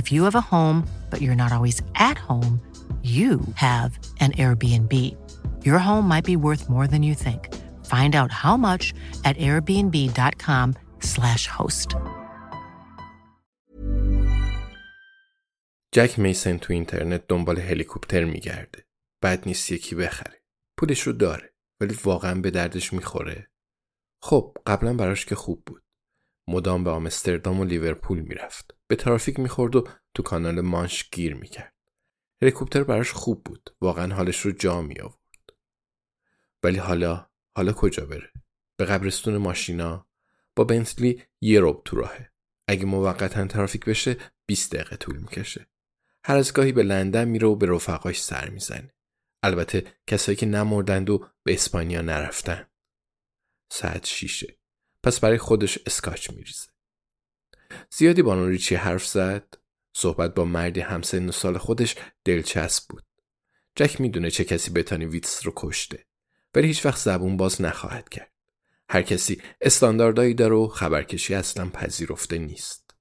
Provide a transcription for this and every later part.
If you have a home, but you're not always at home, you have an Airbnb. Your home might be worth more than you think. Find out how much at airbnb.com/slash host. جک میسن تو اینترنت دنبال هلیکوپتر میگرده. بد نیست یکی بخره. پولش رو داره. ولی واقعا به دردش می‌خوره. خب قبلا براش که خوب بود. مدام به آمستردام و لیورپول می‌رفت. به ترافیک می‌خورد و تو کانال مانش گیر می‌کرد. هلیکوپتر براش خوب بود. واقعا حالش رو جا می آورد ولی حالا حالا کجا بره؟ به قبرستون ماشینا؟ با بنتلی یه رب تو راهه. اگه موقتا ترافیک بشه 20 دقیقه طول می‌کشه. هر از گاهی به لندن میره و به رفقاش سر می‌زنه. البته کسایی که نمردند و به اسپانیا نرفتن. ساعت شیشه. پس برای خودش اسکاچ میریزه. زیادی با ریچی حرف زد صحبت با مردی همسن سال خودش دلچسب بود. جک می‌دونه چه کسی بتانی ویتس رو کشته. ولی هیچ وقت زبون باز نخواهد کرد. هر کسی استانداردهایی داره و خبرکشی اصلا پذیرفته نیست.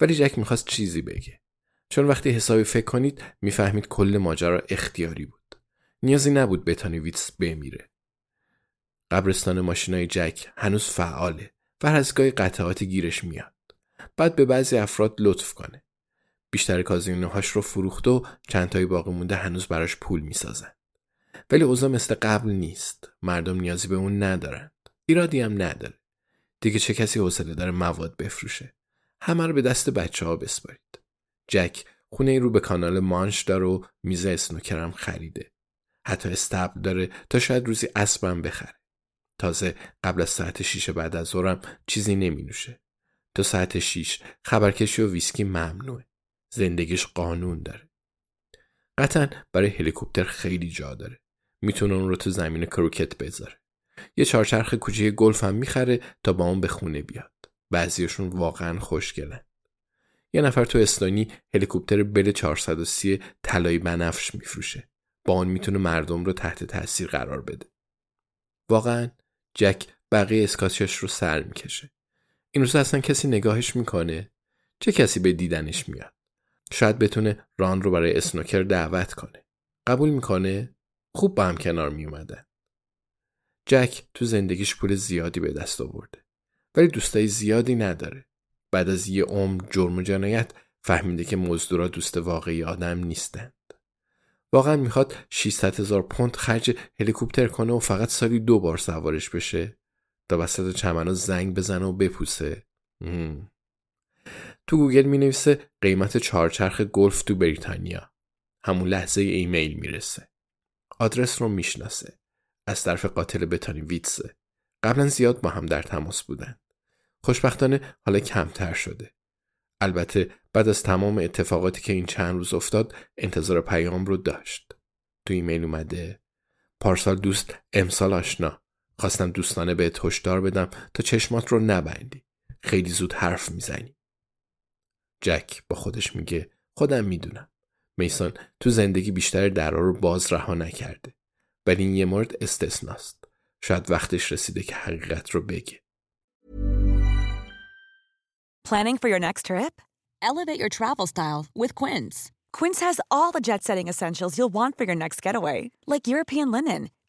ولی جک می‌خواست چیزی بگه. چون وقتی حسابی فکر کنید می‌فهمید کل ماجرا اختیاری بود. نیازی نبود بتانی ویتس بمیره. قبرستان ماشینای جک هنوز فعاله و هر از گاهی قطعاتی گیرش میاد. بعد به بعضی افراد لطف کنه. بیشتر کازینوهاش رو فروخت و چند تایی باقی مونده هنوز براش پول می‌سازن. ولی اوضاع مثل قبل نیست. مردم نیازی به اون ندارند. ایرادی هم نداره. دیگه چه کسی حوصله داره مواد بفروشه. همه رو به دست بچه ها بسپارید. جک خونه ای رو به کانال مانش داره و میز اسنوکرم خریده. حتی استبل داره تا شاید روزی اسبم بخره. تازه قبل از ساعت شیش بعد از ظهرم چیزی نمی نوشه. تا ساعت شیش خبرکشی و ویسکی ممنوعه. زندگیش قانون داره. قطعا برای هلیکوپتر خیلی جا داره. می‌تونه اون رو تو زمین کروکت بذاره. یه چهارچرخ کوچیک گلف هم می‌خره تا با اون به خونه بیاد. بعضیشون واقعا خوشگلن. یه نفر تو استونی هلیکوپتر بل 430 طلایی بنفش میفروشه. با اون می‌تونه مردم رو تحت تاثیر قرار بده. واقعا جک بقیه اسکاچش رو سر می‌کشه. این روز اصلا کسی نگاهش می‌کنه؟ چه کسی به دیدنش میاد؟ شاید بتونه ران رو برای اسنوکر دعوت کنه. قبول می‌کنه؟ خوب با هم کنار میومدن. جک تو زندگیش پول زیادی به دست آورده. ولی دوستای زیادی نداره. بعد از یه عمر جرم و جنایت فهمیده که مزدورا دوست واقعی آدم نیستند. واقعا می‌خواد 600 هزار پوند خرج هلیکوپتر کنه و فقط سالی دو بار سوارش بشه تا وسط چمنو زنگ بزنه و بپوسه. تو گوگل می نویسه قیمت چهارچرخ گلف تو بریتانیا. همون لحظه ایمیل می‌رسه. آدرس رو می‌شناسه. از طرف قاتل بتانی ویتسه. قبلا زیاد با هم در تماس بودن. خوشبختانه حالا کمتر شده. البته بعد از تمام اتفاقاتی که این چند روز افتاد انتظار پیام رو داشت. تو ایمیل اومده پارسال دوست امسال آشنا خواستم دوستانه به هشدار بدم تا چشمات رو نبندی. خیلی زود حرف می‌زنی. جک با خودش میگه خودم می‌دونم. میسان تو زندگی بیشتر درا رو باز رها نکرده ولی این یه مورد استثناست شاید وقتش رسیده که حقیقت رو بگه Planning for your next trip? Elevate your travel style with Quince. Quince has all the jet setting essentials you'll want for your next getaway, like European linen,